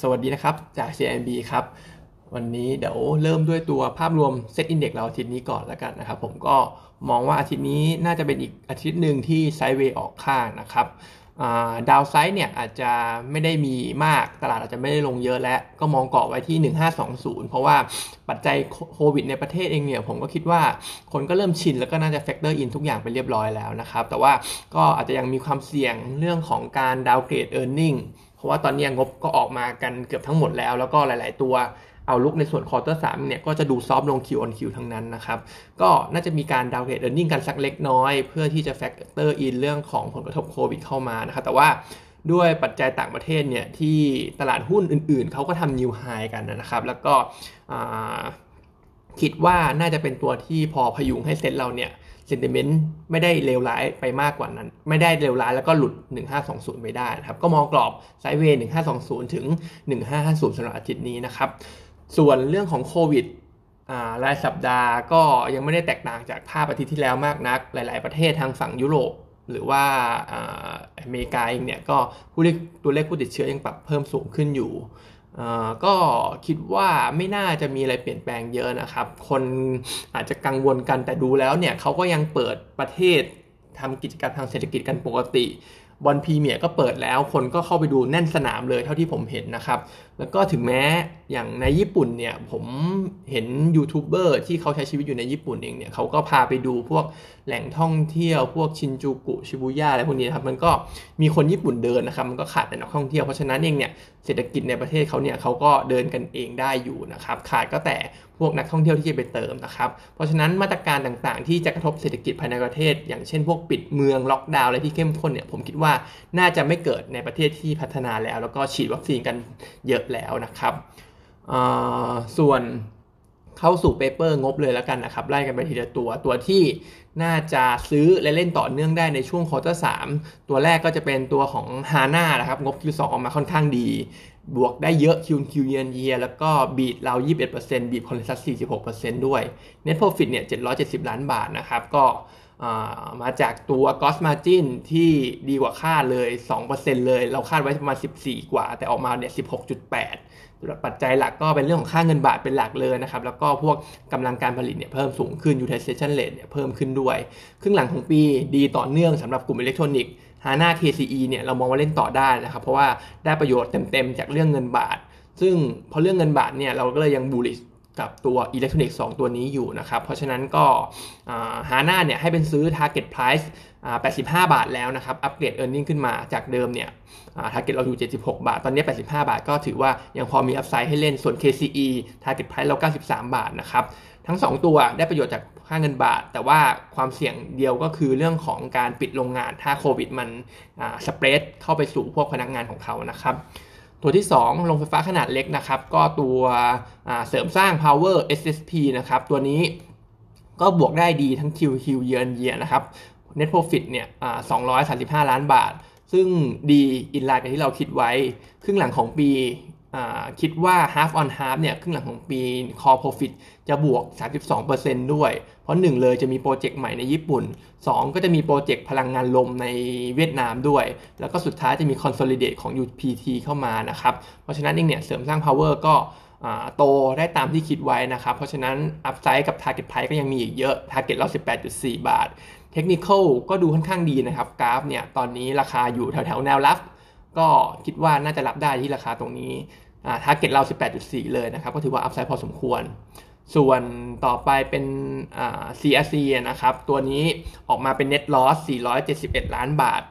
สวัสดีนะครับ จาก CIMB ครับ วันนี้เดี๋ยวเริ่มด้วยตัวภาพรวม SET Index เราอาทิตย์นี้ก่อนแล้วกันนะครับผมก็มองว่าอาทิตย์นี้น่าจะเป็นอีกอาทิตย์หนึ่งที่ sideway ออกข้างนะครับ downside เนี่ยอาจจะไม่ได้มีมากตลาดอาจจะไม่ได้ลงเยอะแล้ว ก็มองเกาะไว้ที่ 1520 เพราะว่าปัจจัยโควิดในประเทศเองเนี่ยผมก็คิดว่าคนก็เริ่มชินแล้วก็น่าจะ factor in ทุกอย่างไปเรียบร้อยแล้วนะครับ แต่ว่าก็อาจจะยังมีความเสี่ยงเรื่องของการ downgrade earning เพราะว่าตอนนี้งบก็ออกมากันเกือบทั้งหมดแล้ว แล้วก็หลาย ๆ ตัว outlook ในส่วน quarter สามเนี่ยก็จะดู soft ลง Q on Q ทั้งนั้นนะครับ ก็น่าจะมีการ downgrade earning กันสักเล็กน้อย เพื่อที่จะ factor in เรื่องของผลกระทบโควิดเข้ามานะครับ แต่ว่าด้วยปัจจัยต่างประเทศเนี่ยที่ตลาดหุ้นอื่น ๆ เขาก็ทำ new high กันนะครับ แล้วก็คิดว่าน่าจะเป็นตัวที่พอพยุงให้เซ็ตเราเนี่ย sentiment ไม่ได้เลวร้ายไปมากกว่านั้น ไม่ได้เลวร้ายแล้วก็หลุด 1520ไม่ได้นะครับ ก็มองกรอบไซด์เวย์1520 ถึง 1550สำหรับอาทิตย์นี้นะครับ ส่วนเรื่องของโควิดรายสัปดาห์ก็ยังไม่ได้แตกต่างจากภาพอาทิตย์ที่แล้วมากนัก หลาย ๆ ประเทศทางฝั่งยุโรปหรือว่าอเมริกาเองเนี่ยก็ผู้ตัวเลขผู้ติดเชื้อยังปรับเพิ่มสูงขึ้นอยู่ ก็คิดว่าไม่น่าจะมีอะไรเปลี่ยนแปลงเยอะนะครับ คนอาจจะกังวลกันแต่ดูแล้วเนี่ยเขาก็ยังเปิดประเทศทำกิจกรรมทางเศรษฐกิจกันปกติบอลพรีเมียร์ก็เปิดแล้วคนก็เข้าไปดูแน่นสนามเลยเท่าที่ผมเห็นนะครับ แล้วก็ถึงแม้อย่างในญี่ปุ่นเนี่ยผมเห็นยูทูบเบอร์ที่เขาใช้ชีวิตอยู่ในญี่ปุ่นเองเนี่ยเขาก็พาไปดูพวกแหล่งท่องเที่ยวพวกชินจูกุชิบุย่าอะไรพวกนี้ครับมันก็มีคนญี่ปุ่นเดินนะครับมันก็ขาดแต่นักท่องเที่ยวเพราะฉะนั้นเองเนี่ยเศรษฐกิจในประเทศเขาเนี่ยเขาก็เดินกันเองได้อยู่นะครับขาดก็แต่พวกนักท่องเที่ยวที่จะไปเติมนะครับเพราะฉะนั้นมาตรการต่างๆ ที่จะกระทบเศรษฐกิจภายในประเทศ อย่างเช่น พวกปิดเมืองล็อกดาวน์อะไรที่เข้มข้นเนี่ยผมคิดว่าน่าจะไม่เกิดในประเทศที่พัฒนาแล้ว แล้วก็ฉีดวัคซีนกันเยอะแล้วนะครับส่วนเข้าสู่ paper งบเลยแล้วกันนะครับ ไล่กันไปทีละตัว ตัวที่น่าจะซื้อและเล่นต่อเนื่องได้ในช่วง quarter สามตัวแรกก็จะเป็นตัวของ HANA นะครับ งบ Q2 ออกมาค่อนข้างดี บวกได้เยอะ Q on Q year on year แล้วก็ beat เรา 21% beat consensus 46%ด้วย Net Profit เนี่ย 770 ล้านบาทนะครับ ก็ มาจากตัว Gross Margin ที่ดีกว่าคาดเลย 2%เลย เราคาดไว้ประมาณ 14 กว่า แต่ออกมาเนี่ย 16.8 ปัจจัยหลักก็เป็นเรื่องของค่าเงินบาทเป็นหลักเลยนะครับ แล้วก็พวกกำลังการผลิตเนี่ยเพิ่มสูงขึ้น utilization rate เนี่ยเพิ่มขึ้นด้วย ครึ่งหลังของปีดีต่อเนื่องสำหรับกลุ่มอิเล็กทรอนิกส์ HANA KCE เนี่ยเรามองว่าเล่นต่อได้นะครับ เพราะว่าได้ประโยชน์เต็มๆจากเรื่องเงินบาท ซึ่งพอเรื่องเงินบาทเนี่ยเราก็เลยยัง bullish กับตัวอิเล็กทรอนิกส์2ตัวนี้อยู่นะครับ เพราะฉะนั้นก็ฮาน่าเนี่ยให้เป็นซื้อ target price 85 บาทแล้วนะครับ อัปเกรด e a r n i n g ขึ้นมาจากเดิมเนี่ยทาร์เก็ตเราอยู่ 76 บาท ตอนนี้ 85 บาท ก็ถือว่ายังพอมีอัพไซด์ให้เล่น ส่วน KCE target price เรา 93 บาทนะครับ ทั้ง 2 ตัวได้ประโยชน์จากค่าเงินบาท แต่ว่าความเสี่ยงเดียวก็คือเรื่องของการปิดโรงงาน ถ้าโควิดมันสเปรดเข้าไปสู่พวกพนักงานของเขานะครับ ตัวที่ 2 โรงไฟฟ้าขนาดเล็กนะครับ ก็ตัวเสริมสร้าง power SSP นะครับ ตัวนี้ก็บวกได้ดีทั้ง QQ เยือนเยียนะครับ net profit เนี่ย235 ล้านบาท ซึ่งดีอินไลน์กับที่เราคิดไว้ ครึ่งหลังของปี คิดว่า half on half เนี่ยครึ่งหลังของปี core profit จะบวก 32%ด้วย เพราะ 1 เลยจะมีโปรเจกต์ใหม่ในญี่ปุ่น 2 ก็จะมีโปรเจกต์พลังงานลมในเวียดนามด้วย แล้วก็สุดท้ายจะมี consolidate ของ UPT เข้ามานะครับ เพราะฉะนั้นเองเนี่ยเสริมสร้าง power ก็โตได้ตามที่คิดไว้นะครับ เพราะฉะนั้น upside กับ Target Price ก็ยังมีอีกเยอะ Target เรา18.4 บาทเทคนิคก็ดูค่อนข้างดีนะครับกราฟเนี่ยตอนนี้ราคาอยู่แถวๆแนวรับ ก็คิดว่าน่าจะรับได้ที่ราคาตรงนี้ target เรา 18.4 เลยนะครับ ก็ถือว่า upside พอสมควร ส่วนต่อไปเป็น CRC นะครับ ตัวนี้ออกมาเป็น net loss 471 ล้านบาท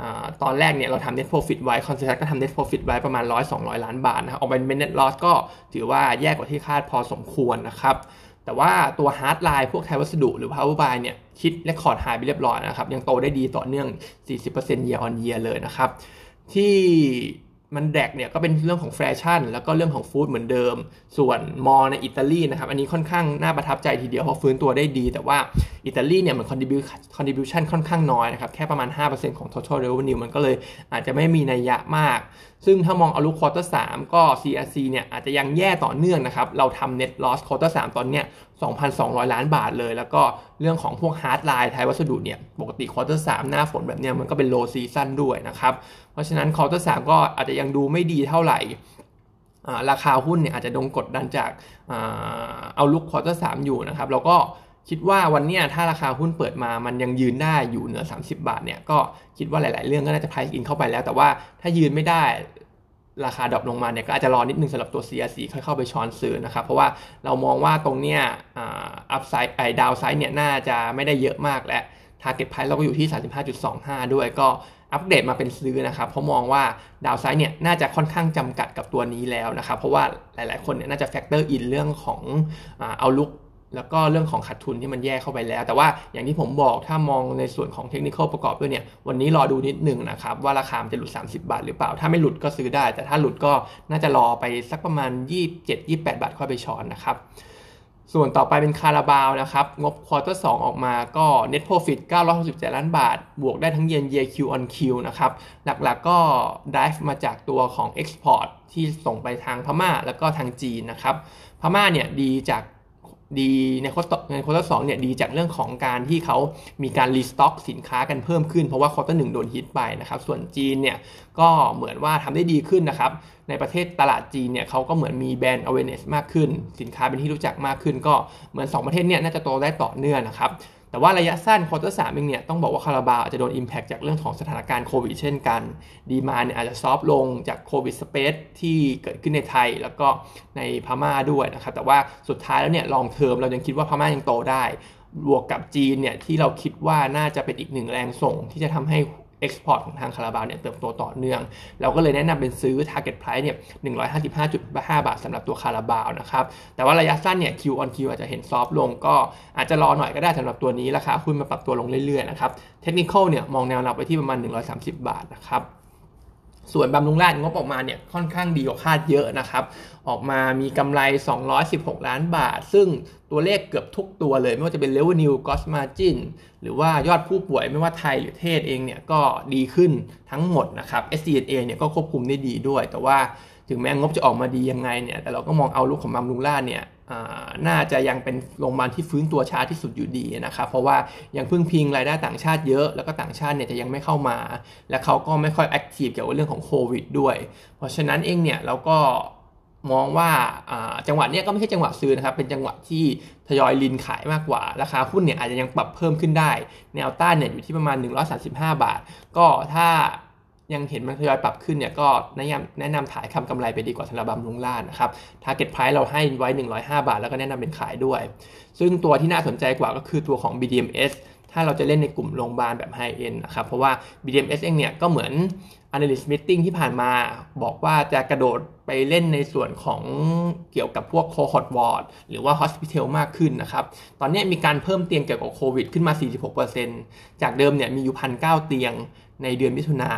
อตอนแรกเนี่ยเราทำ net profit ไว้ consensus ก็ทำ net profit ไว้ประมาณ 100-200 ล้านบาทนะครับออกมาเป็น net loss ก็ถือว่าแย่กว่าที่คาดพอสมควรนะครับแต่ว่าตัว hardline พวกไทยวัสดุหรือ Power Buy เนี่ยคิดและคอร์ดหายไปเรียบร้อยนะครับ ยังโตได้ดีต่อเนื่อง 40% year on year เลยนะครับ ที่มัน drag เนี่ยก็เป็นเรื่องของแฟชั่น แล้วก็เรื่องของ food เหมือนเดิม ส่วน mall ในอิตาลีนะครับ อันนี้ค่อนข้างน่าประทับใจทีเดียวเพราะฟื้นตัวได้ดี แต่ว่าอิตาลีเนี่ยมัน contribute contribution ค่อนข้างน้อยนะครับ แค่ประมาณ 5%ของ total revenue มันก็เลยอาจจะไม่มีนัยยะมาก ซึ่งถ้ามอง outlook quarter สามก็ CRC เนี่ยอาจจะยังแย่ต่อเนื่องนะครับ เราทำ net loss quarter 3ตอนเนี้ย 2,200 ล้านบาทเลย แล้วก็เรื่องของพวก hardline ไทยวัสดุเนี่ย ปกติ quarter สามหน้าฝนแบบเนี้ยมันก็เป็น low season ด้วยนะครับ เพราะฉะนั้น quarter สามก็อาจจะยังดูไม่ดีเท่าไหร่ราคาหุ้นเนี่ยอาจจะโดนกดดันจากoutlook quarter สามอยู่นะครับ แล้วก็ คิดว่าวันนี้ถ้าราคาหุ้นเปิดมามันยังยืนได้อยู่เหนือ 30 บาทเนี่ยก็คิดว่าหลาย ๆ เรื่องก็น่าจะ price in เข้าไปแล้ว แต่ว่าถ้ายืนไม่ได้ราคา drop ลงมาเนี่ยก็อาจจะรอนิดนึงสำหรับตัว CRC ค่อยเข้าไปช้อนซื้อนะครับ เพราะว่าเรามองว่าตรงเนี้ย upside ไอ้ downside เนี่ยน่าจะไม่ได้เยอะมากและ Target Price เราก็อยู่ที่ 35.25 ด้วยก็อัปเดตมาเป็นซื้อนะครับเพราะมองว่า downside เนี่ยน่าจะค่อนข้างจำกัดกับตัวนี้แล้วนะครับ เพราะว่าหลาย ๆ คนเนี่ยน่าจะ factor in เรื่องของ outlook แล้วก็เรื่องของขาดทุนที่มันแย่เข้าไปแล้ว แต่ว่าอย่างที่ผมบอกถ้ามองในส่วนของเทคนิคประกอบด้วยเนี่ย วันนี้รอดูนิดหนึ่งนะครับ ว่าราคาจะหลุด 30 บาทหรือเปล่า ถ้าไม่หลุดก็ซื้อได้ แต่ถ้าหลุดก็น่าจะรอไปสักประมาณ 27-28 บาทค่อยไปช้อนนะครับส่วนต่อไปเป็นคาราบาวนะครับ งบ quarter 2ออกมาก็ net profit 967 ล้านบาท บวกได้ทั้งเยน year Q on Q นะครับ หลักๆก็ drive มาจากตัวของ export ที่ส่งไปทางพม่าแล้วก็ทางจีนนะครับ พม่าเนี่ยดีจาก ดีในโคตรในโคตรสองเนี่ยดีจากเรื่องของการที่เขามีการรีสต็อกสินค้ากันเพิ่มขึ้นเพราะว่าควอเตอร์หนึ่งโดนฮิตไปนะครับ ส่วนจีนเนี่ยก็เหมือนว่าทำได้ดีขึ้นนะครับ ในประเทศตลาดจีนเนี่ยเขาก็เหมือนมีแบรนด์ awareness มากขึ้น สินค้าเป็นที่รู้จักมากขึ้น ก็เหมือน 2 ประเทศเนี่ยน่าจะโตได้ต่อเนื่องนะครับ แต่ว่าระยะสั้น quarter สามเองเนี่ยต้องบอกว่าคาราบาวอาจจะโดน Impact จากเรื่องของสถานการณ์โควิดเช่นกัน demand เนี่ยอาจจะ soft ลงจากโควิด spread ที่เกิดขึ้นในไทยแล้วก็ในพม่าด้วยนะครับ แต่ว่าสุดท้ายแล้วเนี่ย long term เรายังคิดว่าพม่ายังโตได้ บวกกับจีนเนี่ยที่เราคิดว่าน่าจะเป็นอีกหนึ่งแรงส่งที่จะทำให้ export ของทางคาราบาวเนี่ยเติบโตต่อเนื่อง เราก็เลยแนะนำเป็นซื้อ Target Price เนี่ย 155.5 บาทสำหรับตัวคาราบาวนะครับ แต่ว่าระยะสั้นเนี่ย Q on Q อาจจะเห็นซอฟลงก็อาจจะรอหน่อยก็ได้สำหรับตัวนี้ราคาหุ้นมาปรับตัวลงเรื่อยๆนะครับเทคนิคเนี่ยมองแนวรับไว้ที่ประมาณ 130 บาทนะครับ ส่วนบำรุงราชงบออกมาเนี่ยค่อนข้างดีกว่าคาดเยอะนะครับ ออกมามีกำไร 216 ล้านบาท ซึ่งตัวเลขเกือบทุกตัวเลย ไม่ว่าจะเป็น revenue gross margin หรือว่ายอดผู้ป่วยไม่ว่าไทยหรือเทศเองเนี่ยก็ดีขึ้นทั้งหมดนะครับ s c a เนี่ยก็ควบคุมได้ดีด้วย แต่ว่าถึงแม้งบจะออกมาดียังไงเนี่ยแต่เราก็มอง outlook ของบำรุงราษฎร์เนี่ย น่าจะยังเป็นโรงพยาบาลที่ฟื้นตัวช้าที่สุดอยู่ดีนะครับเพราะว่ายังพึ่งพิงรายได้ต่างชาติเยอะ แล้วก็ต่างชาติเนี่ยจะยังไม่เข้ามา และเขาก็ไม่ค่อย active เกี่ยวกับเรื่องของโควิดด้วย เพราะฉะนั้นเองเนี่ยเราก็มองว่าจังหวะนี้ก็ไม่ใช่จังหวะซื้อนะครับ เป็นจังหวะที่ทยอยรินขายมากกว่า ราคาหุ้นเนี่ยอาจจะยังปรับเพิ่มขึ้นได้ แนวต้านเนี่ยอยู่ที่ประมาณ 135 บาท ก็ถ้า ยังเห็นมันทยอยปรับขึ้นเนี่ยก็แนะนำแนะนำถ่ายคำกำไรไปดีกว่าสำหรับบำรุงรานะครับ Target Price เราให้ไว้ 105 บาท แล้วก็แนะนำเป็นขายด้วย ซึ่งตัวที่น่าสนใจกว่าก็คือตัวของ BDMs ถ้าเราจะเล่นในกลุ่มโรงพยาบาลแบบไฮเอ็นนะครับ เพราะว่า BDMs เองเนี่ยก็เหมือน Analyst Meeting ที่ผ่านมาบอกว่าจะกระโดดไปเล่นในส่วนของเกี่ยวกับพวก cohort ward หรือว่า hospital มากขึ้นนะครับ ตอนนี้มีการเพิ่มเตียงเกี่ยวกับโควิดขึ้นมา 46%จากเดิมเนี่ยมีอยู่พันเเตียงในเดือนมิถุนา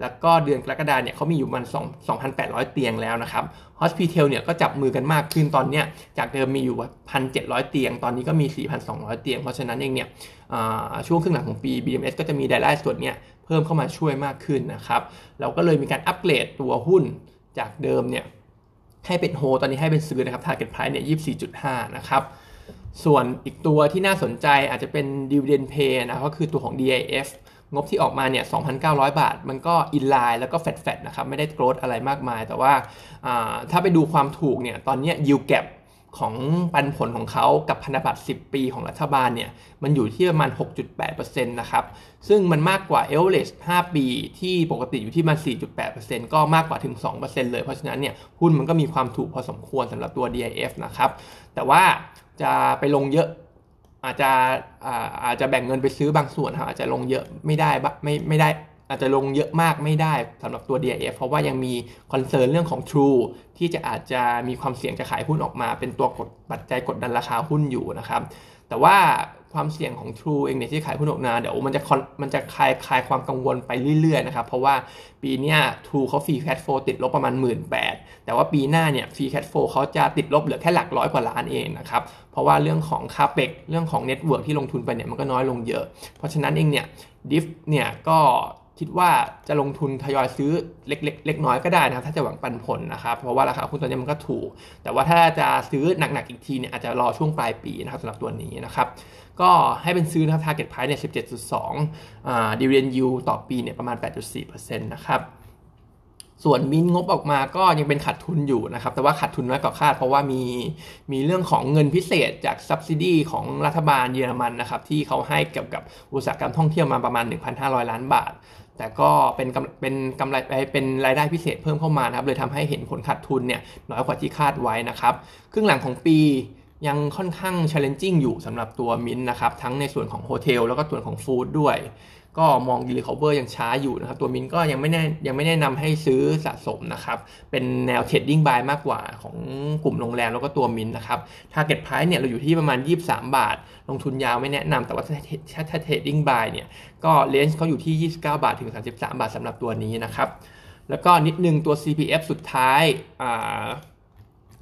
แล้วก็เดือนกรกฎาเนี่ยเขามีอยู่มัน2 2,800 เตียงแล้วนะครับฮอสพิทลเนี่ยก็จับมือกันมากขึ้นตอนเนี้ยจากเดิมมีอยู่ 1,700 เตียง ตอนนี้ก็มี 4,200 เตียง เพราะฉะนั้นเองเนี่ยช่วงครึ่งหลังของปี BMS ก็จะมีรายได้ส่วนเนี้ยเพิ่มเข้ามาช่วยมากขึ้นนะครับ เราก็เลยมีการอัปเกรดตัวหุ้นจากเดิมเนี่ยให้เป็นโฮตอนนี้ให้เป็นซื้อนะครับ Target Price เนี่ย 24.5 นะครับส่วนอีกตัวที่น่าสนใจอาจจะเป็น Dividend Pay นะก็คือตัวของ DIF งบที่ออกมาเนี่ย 2,900 บาท มันก็อินไลน์แล้วก็แฟดๆนะครับ ไม่ได้โกรธอะไรมากมาย แต่ว่าถ้าไปดูความถูกเนี่ย ตอนนี้ยิวแกปของปันผลของเขากับพันธบัตร 10 ปีของรัฐบาลเนี่ย มันอยู่ที่ประมาณ 6.8%นะครับ ซึ่งมันมากกว่าเอลเลส5ปีที่ปกติอยู่ที่มัน4.8%ก็มากกว่าถึง 2%เลย เพราะฉะนั้นเนี่ย หุ้นมันก็มีความถูกพอสมควรสำหรับตัว DIF นะครับ แต่ว่าจะไปลงเยอะ อาจจะอาจจะแบ่งเงินไปซื้อบางส่วนครับอาจจะลงเยอะไม่ได้ไม่ไม่ได้อาจจะลงเยอะมากไม่ได้สำหรับตัว DIF เพราะว่ายังมีคอนเซิร์นเรื่องของ True ที่จะอาจจะมีความเสี่ยงจะขายหุ้นออกมา เป็นตัวกดปัจจัยกดดันราคาหุ้นอยู่นะครับ แต่ว่า ความเสี่ยงของ True เองเนี่ยที่ขายหุ้นออกมาเดี๋ยวมันจะมันจะคลายคลายความกังวลไปเรื่อยๆนะครับเพราะว่าปีนี้ True เขา free cash flow ติดลบประมาณ 1.8 หมื่นแต่ว่าปีหน้าเนี่ย free cash flow เขาจะติดลบเหลือแค่หลักร้อยกว่าล้านเองนะครับเพราะว่าเรื่องของ CAPEX เรื่องของ network ที่ลงทุนไปเนี่ยมันก็น้อยลงเยอะ เพราะฉะนั้นเองเนี่ย DIF เนี่ยก็ คิดว่าจะลงทุนทยอยซื้อเล็กๆเล็กน้อยก็ได้นะครับ ถ้าจะหวังปันผลนะครับเพราะว่าราคาหุ้นตัวนี้มันก็ถูก แต่ว่าถ้าจะซื้อหนักๆอีกทีเนี่ยอาจจะรอช่วงปลายปีนะครับสำหรับตัวนี้นะครับก็ให้เป็นซื้อนะครับ target price เนี่ย17.2อ่า dividend yield ต่อปีเนี่ยประมาณ 8.4%นะครับส่วนมินงบออกมาก็ยังเป็นขาดทุนอยู่นะครับ แต่ว่าขาดทุนน้อยกว่าคาด เพราะว่ามีมีเรื่องของเงินพิเศษจาก subsidy ของรัฐบาลเยอรมันนะครับ ที่เขาให้เกี่ยวกับอุตสาหกรรมท่องเที่ยวมาประมาณ 1,500 ล้านบาท แต่ก็เป็นเป็นกำไรเป็นรายได้พิเศษเพิ่มเข้ามานะครับเลยทำให้เห็นผลขาดทุนเนี่ยน้อยกว่าที่คาดไว้นะครับครึ่งหลังของปียังค่อนข้าง challenging อยู่สำหรับตัวมินนะครับทั้งในส่วนของ hotel แล้วก็ส่วนของ food ด้วย ก็มองดี recover ยังช้าอยู่นะครับตัวมินก็ยังไม่แน่ยังไม่แนะนำให้ซื้อสะสมนะครับเป็นแนว trading buy มากกว่าของกลุ่มโรงแรมแล้วก็ตัวมินนะครับ target price เนี่ยเราอยู่ที่ประมาณ 23 บาท ลงทุนยาวไม่แนะนำแต่ว่าถ้า trading buy เนี่ยก็ range เขาอยู่ที่ 29 บาทถึง 33 บาทสำหรับตัวนี้นะครับแล้วก็นิดนึงตัว CPF สุดท้ายอ่า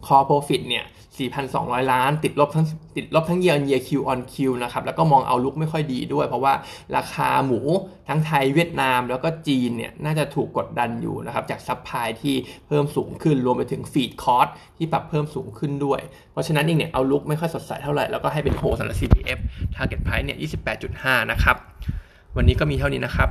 core profit เนี่ย 4,200 ล้าน ติดลบทั้งติดลบทั้ง year on year Q on Q นะครับแล้วก็มอง outlook ไม่ค่อยดีด้วย เพราะว่าราคาหมูทั้งไทยเวียดนาม แล้วก็จีนเนี่ยน่าจะถูกกดดันอยู่นะครับจาก supply ที่เพิ่มสูงขึ้นรวมไปถึง feed cost ที่ปรับเพิ่มสูงขึ้นด้วย เพราะฉะนั้นเองเนี่ย outlook ไม่ค่อยสดใสเท่าไหร่แล้วก็ให้เป็นโฮสำหรับ CPF target price เนี่ย 28.5 นะครับ วันนี้ก็มีเท่านี้นะครับ